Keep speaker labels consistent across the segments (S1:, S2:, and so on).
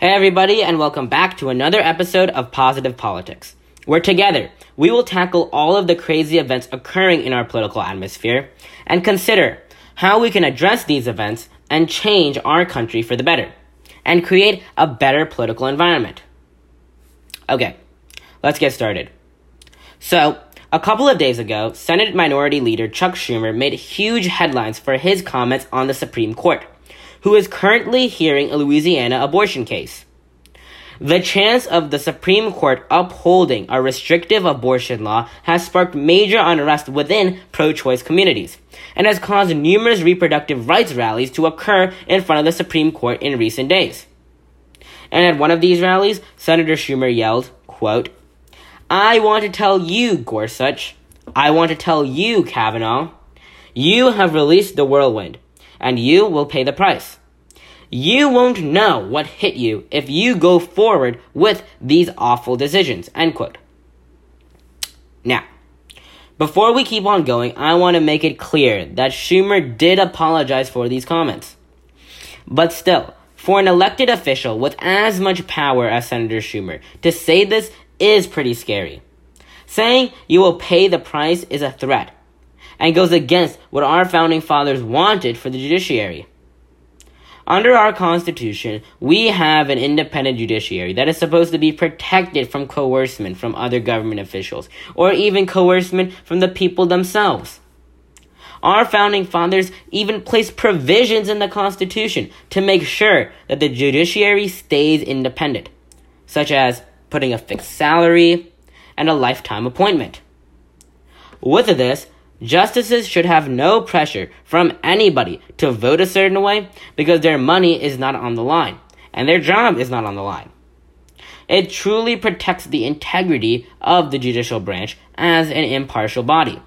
S1: Hey, everybody, and welcome back to another episode of Positive Politics, where together we will tackle all of the crazy events occurring in our political atmosphere and consider how we can address these events and change our country for the better and create a better political environment. Okay, let's get started. So, a couple of days ago, Senate Minority Leader Chuck Schumer made huge headlines for his comments on the Supreme Court who is currently hearing a Louisiana abortion case. The chance of the Supreme Court upholding a restrictive abortion law has sparked major unrest within pro choice communities and has caused numerous reproductive rights rallies to occur in front of the Supreme Court in recent days. And at one of these rallies, Senator Schumer yelled, quote, I want to tell you, Gorsuch, I want to tell you, Kavanaugh, you have released the whirlwind and you will pay the price. You won't know what hit you if you go forward with these awful decisions. End quote. Now, before we keep on going, I want to make it clear that Schumer did apologize for these comments. But still, for an elected official with as much power as Senator Schumer to say this is pretty scary. Saying you will pay the price is a threat and goes against what our founding fathers wanted for the judiciary. Under our Constitution, we have an independent judiciary that is supposed to be protected from coercion from other government officials, or even coercion from the people themselves. Our founding fathers even placed provisions in the Constitution to make sure that the judiciary stays independent, such as putting a fixed salary and a lifetime appointment. With this, Justices should have no pressure from anybody to vote a certain way because their money is not on the line and their job is not on the line. It truly protects the integrity of the judicial branch as an impartial body.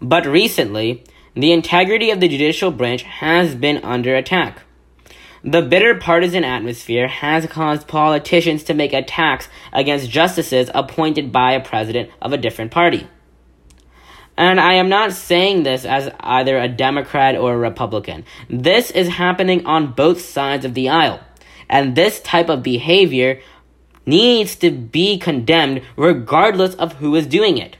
S1: But recently, the integrity of the judicial branch has been under attack. The bitter partisan atmosphere has caused politicians to make attacks against justices appointed by a president of a different party. And I am not saying this as either a Democrat or a Republican. This is happening on both sides of the aisle. And this type of behavior needs to be condemned regardless of who is doing it.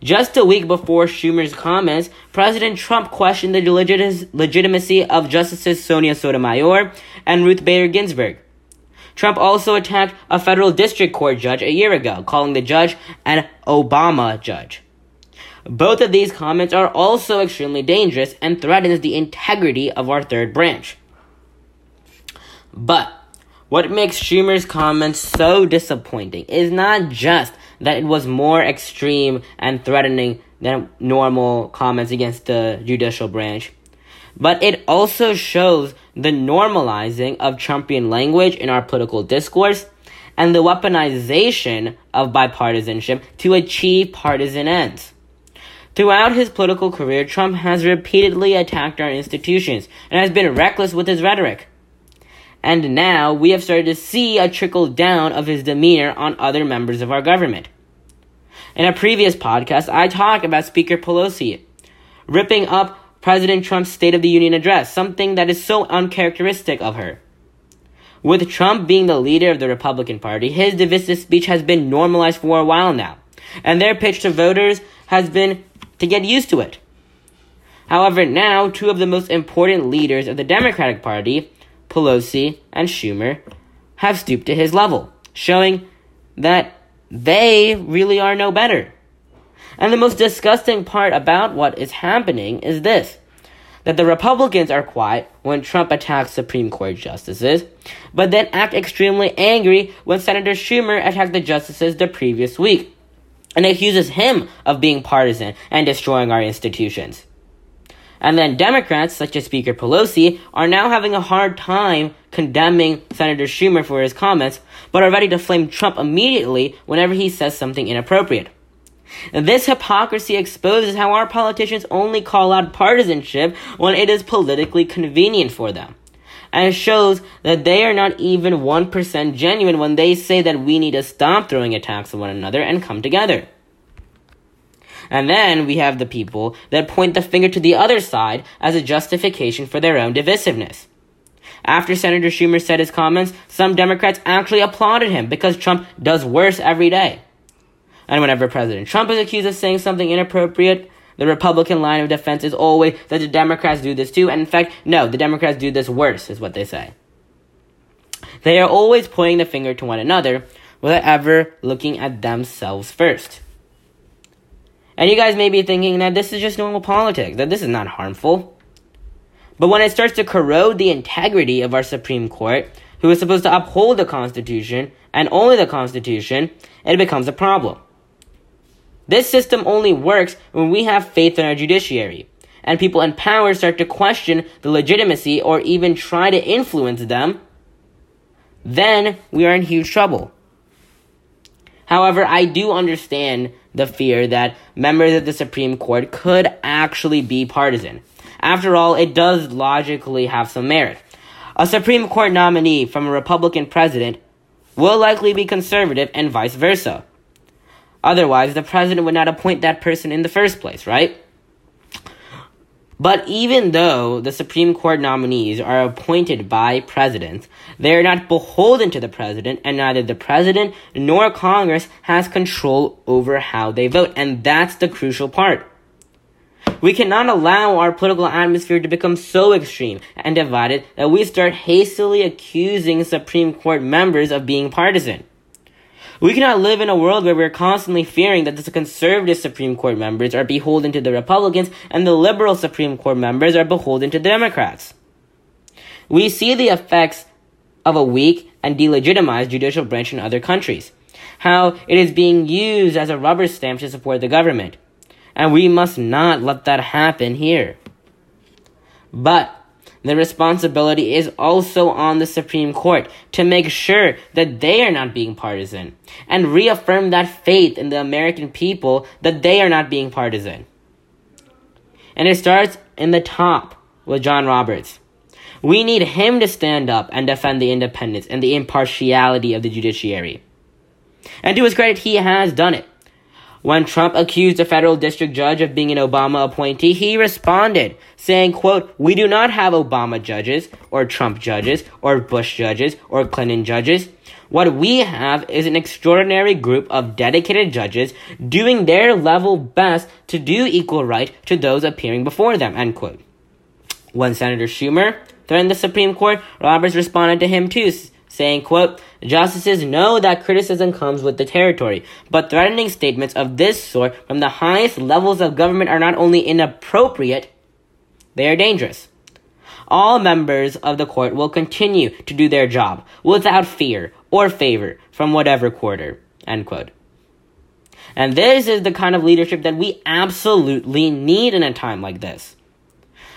S1: Just a week before Schumer's comments, President Trump questioned the legitimacy of Justices Sonia Sotomayor and Ruth Bader Ginsburg. Trump also attacked a federal district court judge a year ago, calling the judge an Obama judge. Both of these comments are also extremely dangerous and threatens the integrity of our third branch. But what makes Schumer's comments so disappointing is not just that it was more extreme and threatening than normal comments against the judicial branch, but it also shows the normalizing of Trumpian language in our political discourse and the weaponization of bipartisanship to achieve partisan ends. Throughout his political career, Trump has repeatedly attacked our institutions and has been reckless with his rhetoric. And now we have started to see a trickle down of his demeanor on other members of our government. In a previous podcast, I talked about Speaker Pelosi ripping up President Trump's State of the Union address, something that is so uncharacteristic of her. With Trump being the leader of the Republican Party, his divisive speech has been normalized for a while now, and their pitch to voters has been to get used to it. However, now two of the most important leaders of the Democratic Party, Pelosi and Schumer, have stooped to his level, showing that they really are no better. And the most disgusting part about what is happening is this that the Republicans are quiet when Trump attacks Supreme Court justices, but then act extremely angry when Senator Schumer attacked the justices the previous week and accuses him of being partisan and destroying our institutions. And then Democrats, such as Speaker Pelosi, are now having a hard time condemning Senator Schumer for his comments, but are ready to flame Trump immediately whenever he says something inappropriate. This hypocrisy exposes how our politicians only call out partisanship when it is politically convenient for them. And it shows that they are not even 1% genuine when they say that we need to stop throwing attacks at one another and come together. And then we have the people that point the finger to the other side as a justification for their own divisiveness. After Senator Schumer said his comments, some Democrats actually applauded him because Trump does worse every day. And whenever President Trump is accused of saying something inappropriate, the Republican line of defense is always that the Democrats do this too. And in fact, no, the Democrats do this worse, is what they say. They are always pointing the finger to one another without ever looking at themselves first. And you guys may be thinking that this is just normal politics, that this is not harmful. But when it starts to corrode the integrity of our Supreme Court, who is supposed to uphold the Constitution and only the Constitution, it becomes a problem. This system only works when we have faith in our judiciary, and people in power start to question the legitimacy or even try to influence them, then we are in huge trouble. However, I do understand the fear that members of the Supreme Court could actually be partisan. After all, it does logically have some merit. A Supreme Court nominee from a Republican president will likely be conservative and vice versa. Otherwise, the president would not appoint that person in the first place, right? But even though the Supreme Court nominees are appointed by presidents, they are not beholden to the president, and neither the president nor Congress has control over how they vote. And that's the crucial part. We cannot allow our political atmosphere to become so extreme and divided that we start hastily accusing Supreme Court members of being partisan. We cannot live in a world where we're constantly fearing that the conservative Supreme Court members are beholden to the Republicans and the liberal Supreme Court members are beholden to the Democrats. We see the effects of a weak and delegitimized judicial branch in other countries. How it is being used as a rubber stamp to support the government. And we must not let that happen here. But the responsibility is also on the Supreme Court to make sure that they are not being partisan and reaffirm that faith in the American people that they are not being partisan. And it starts in the top with John Roberts. We need him to stand up and defend the independence and the impartiality of the judiciary. And to his credit, he has done it. When Trump accused a federal district judge of being an Obama appointee, he responded, saying, quote, We do not have Obama judges, or Trump judges, or Bush judges, or Clinton judges. What we have is an extraordinary group of dedicated judges doing their level best to do equal right to those appearing before them, end quote. When Senator Schumer threatened the Supreme Court, Roberts responded to him too, saying, quote, Justices know that criticism comes with the territory, but threatening statements of this sort from the highest levels of government are not only inappropriate, they are dangerous. All members of the court will continue to do their job without fear or favor from whatever quarter. End quote. And this is the kind of leadership that we absolutely need in a time like this.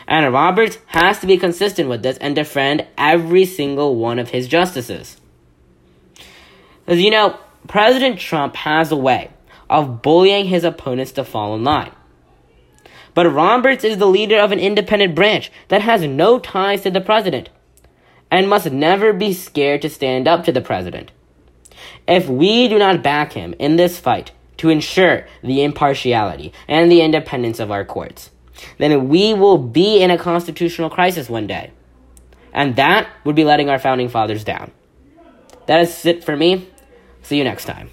S1: And Roberts has to be consistent with this and defend every single one of his justices. As you know, President Trump has a way of bullying his opponents to fall in line. But Roberts is the leader of an independent branch that has no ties to the president and must never be scared to stand up to the president. If we do not back him in this fight to ensure the impartiality and the independence of our courts, then we will be in a constitutional crisis one day. And that would be letting our founding fathers down. That is it for me. See you next time.